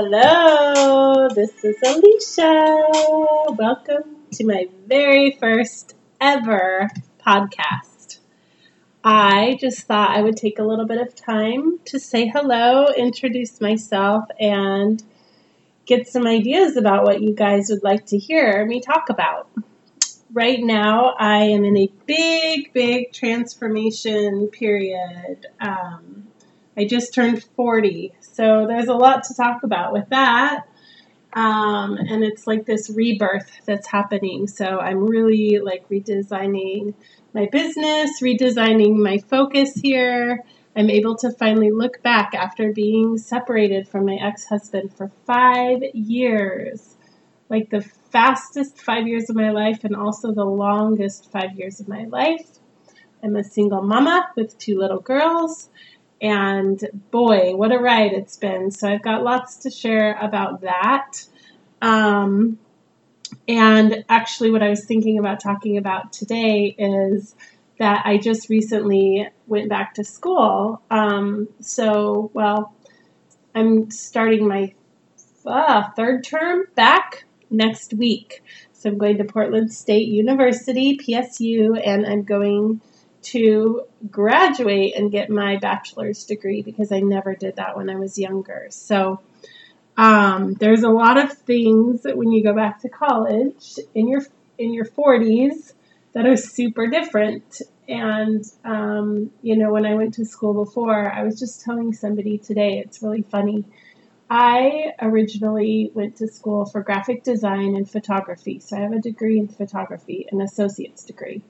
Hello, this is Alicia. Welcome to my very first ever podcast. I just thought I would take a little bit of time to say hello, introduce myself, and get some ideas about what you guys would like to hear me talk about. Right now, I am in a big, big transformation period. Um, I just turned 40, so there's a lot to talk about with that. Um, and it's like this rebirth that's happening. So I'm really like redesigning my business, redesigning my focus here. I'm able to finally look back after being separated from my ex husband for five years. Like the fastest five years of my life, and also the longest five years of my life. I'm a single mama with two little girls. And boy, what a ride it's been. So I've got lots to share about that. Um, and actually, what I was thinking about talking about today is that I just recently went back to school. Um, so, well, I'm starting my uh, third term back next week. So I'm going to Portland State University, PSU, and I'm going to graduate and get my bachelor's degree because I never did that when I was younger. So um, there's a lot of things that when you go back to college in your in your 40s that are super different. And um, you know, when I went to school before, I was just telling somebody today. It's really funny. I originally went to school for graphic design and photography. So I have a degree in photography, an associate's degree.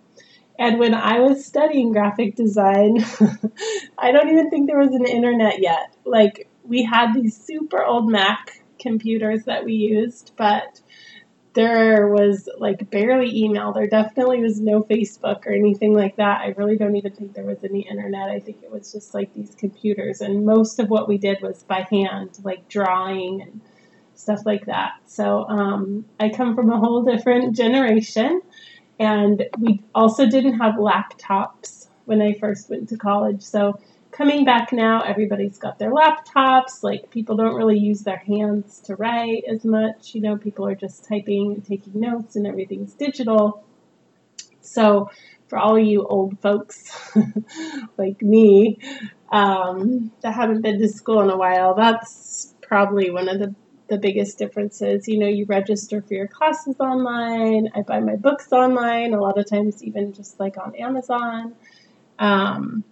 And when I was studying graphic design, I don't even think there was an internet yet. Like, we had these super old Mac computers that we used, but there was like barely email. There definitely was no Facebook or anything like that. I really don't even think there was any internet. I think it was just like these computers. And most of what we did was by hand, like drawing and stuff like that. So um, I come from a whole different generation. And we also didn't have laptops when I first went to college. So coming back now, everybody's got their laptops. Like people don't really use their hands to write as much. You know, people are just typing and taking notes and everything's digital. So for all you old folks like me um, that haven't been to school in a while, that's probably one of the the biggest differences. You know, you register for your classes online. I buy my books online, a lot of times, even just like on Amazon. Um,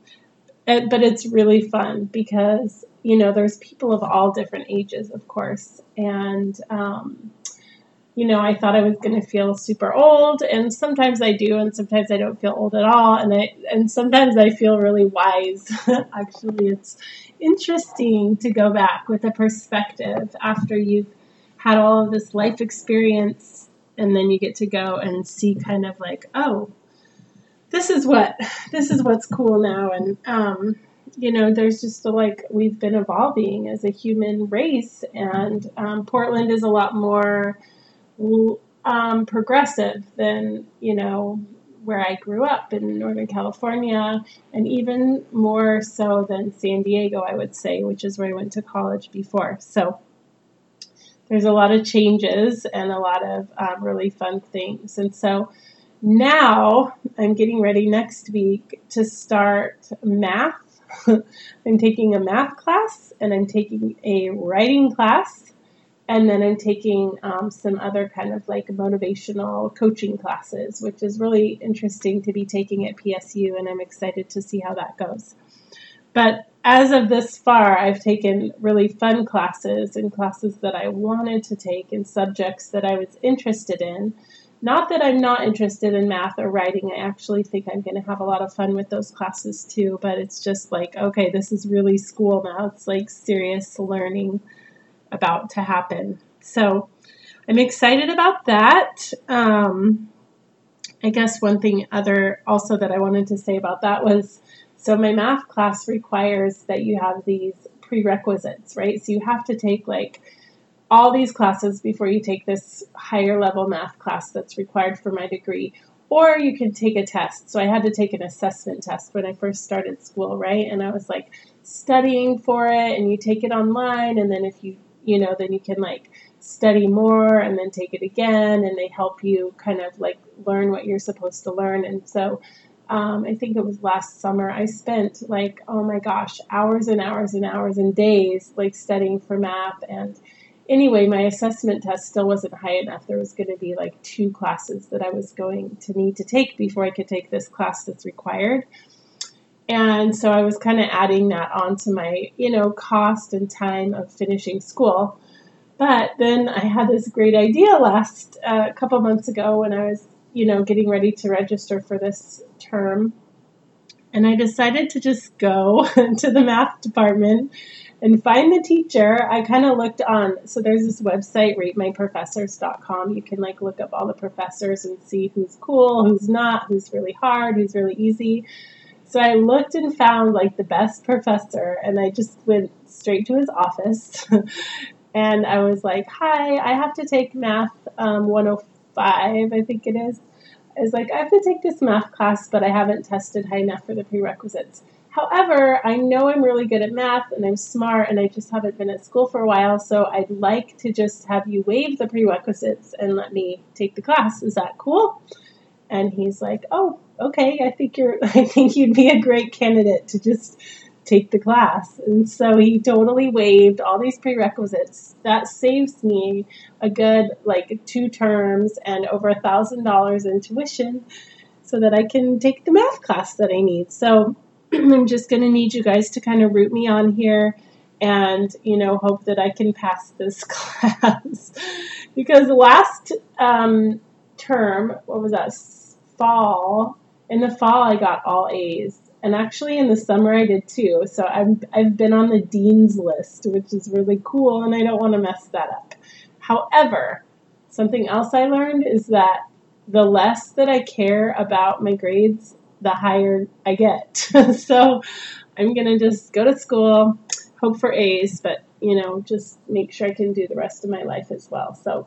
it, but it's really fun because, you know, there's people of all different ages, of course. And, um, you know, I thought I was going to feel super old, and sometimes I do, and sometimes I don't feel old at all, and I and sometimes I feel really wise. Actually, it's interesting to go back with a perspective after you've had all of this life experience and then you get to go and see kind of like oh this is what this is what's cool now and um, you know there's just like we've been evolving as a human race and um, portland is a lot more um, progressive than you know where I grew up in Northern California, and even more so than San Diego, I would say, which is where I went to college before. So there's a lot of changes and a lot of um, really fun things. And so now I'm getting ready next week to start math. I'm taking a math class and I'm taking a writing class and then I'm taking um, some other kind of like motivational coaching classes, which is really interesting to be taking at PSU, and I'm excited to see how that goes. But as of this far, I've taken really fun classes and classes that I wanted to take and subjects that I was interested in. Not that I'm not interested in math or writing, I actually think I'm going to have a lot of fun with those classes too, but it's just like, okay, this is really school now. It's like serious learning about to happen. So I'm excited about that. Um, I guess one thing other also that I wanted to say about that was so my math class requires that you have these prerequisites, right? So you have to take like all these classes before you take this higher level math class that's required for my degree. Or you can take a test. So I had to take an assessment test when I first started school, right? And I was like studying for it, and you take it online, and then if you you know, then you can like study more and then take it again, and they help you kind of like learn what you're supposed to learn. And so um, I think it was last summer, I spent like, oh my gosh, hours and hours and hours and days like studying for math. And anyway, my assessment test still wasn't high enough. There was going to be like two classes that I was going to need to take before I could take this class that's required. And so I was kind of adding that onto my, you know, cost and time of finishing school. But then I had this great idea last uh, couple months ago when I was, you know, getting ready to register for this term. And I decided to just go to the math department and find the teacher. I kind of looked on, so there's this website, ratemyprofessors.com. You can like look up all the professors and see who's cool, who's not, who's really hard, who's really easy. So I looked and found like the best professor, and I just went straight to his office. and I was like, Hi, I have to take math um, 105, I think it is. I was like, I have to take this math class, but I haven't tested high enough for the prerequisites. However, I know I'm really good at math and I'm smart and I just haven't been at school for a while, so I'd like to just have you waive the prerequisites and let me take the class. Is that cool? And he's like, "Oh, okay. I think you're I think you'd be a great candidate to just take the class." And so he totally waived all these prerequisites. That saves me a good like two terms and over a thousand dollars in tuition so that I can take the math class that I need. So I'm just going to need you guys to kind of root me on here and, you know, hope that I can pass this class. because last um, term, what was that, fall, in the fall I got all A's. And actually in the summer I did too. So I've, I've been on the dean's list, which is really cool, and I don't want to mess that up. However, something else I learned is that the less that I care about my grades, the higher I get. so I'm going to just go to school, hope for A's, but, you know, just make sure I can do the rest of my life as well. So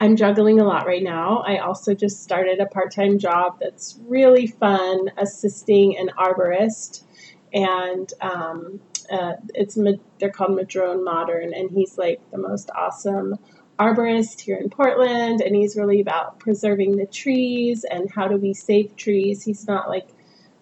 I'm juggling a lot right now. I also just started a part time job that's really fun, assisting an arborist. And um, uh, it's they're called Madrone Modern, and he's like the most awesome arborist here in Portland, and he's really about preserving the trees and how do we save trees. He's not like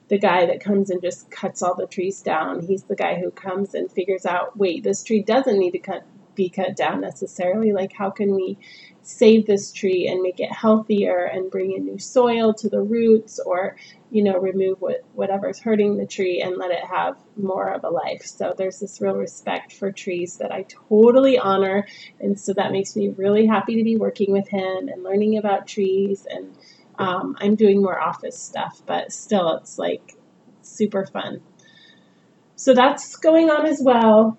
the guy that comes and just cuts all the trees down. He's the guy who comes and figures out, wait, this tree doesn't need to cut, be cut down necessarily. Like, how can we save this tree and make it healthier and bring in new soil to the roots or you know remove what whatever's hurting the tree and let it have more of a life? So there's this real respect for trees that i totally honor. And so that makes me really happy to be working with him and learning about trees. And um, i'm doing more office stuff but still it's like super fun. So that's going on as well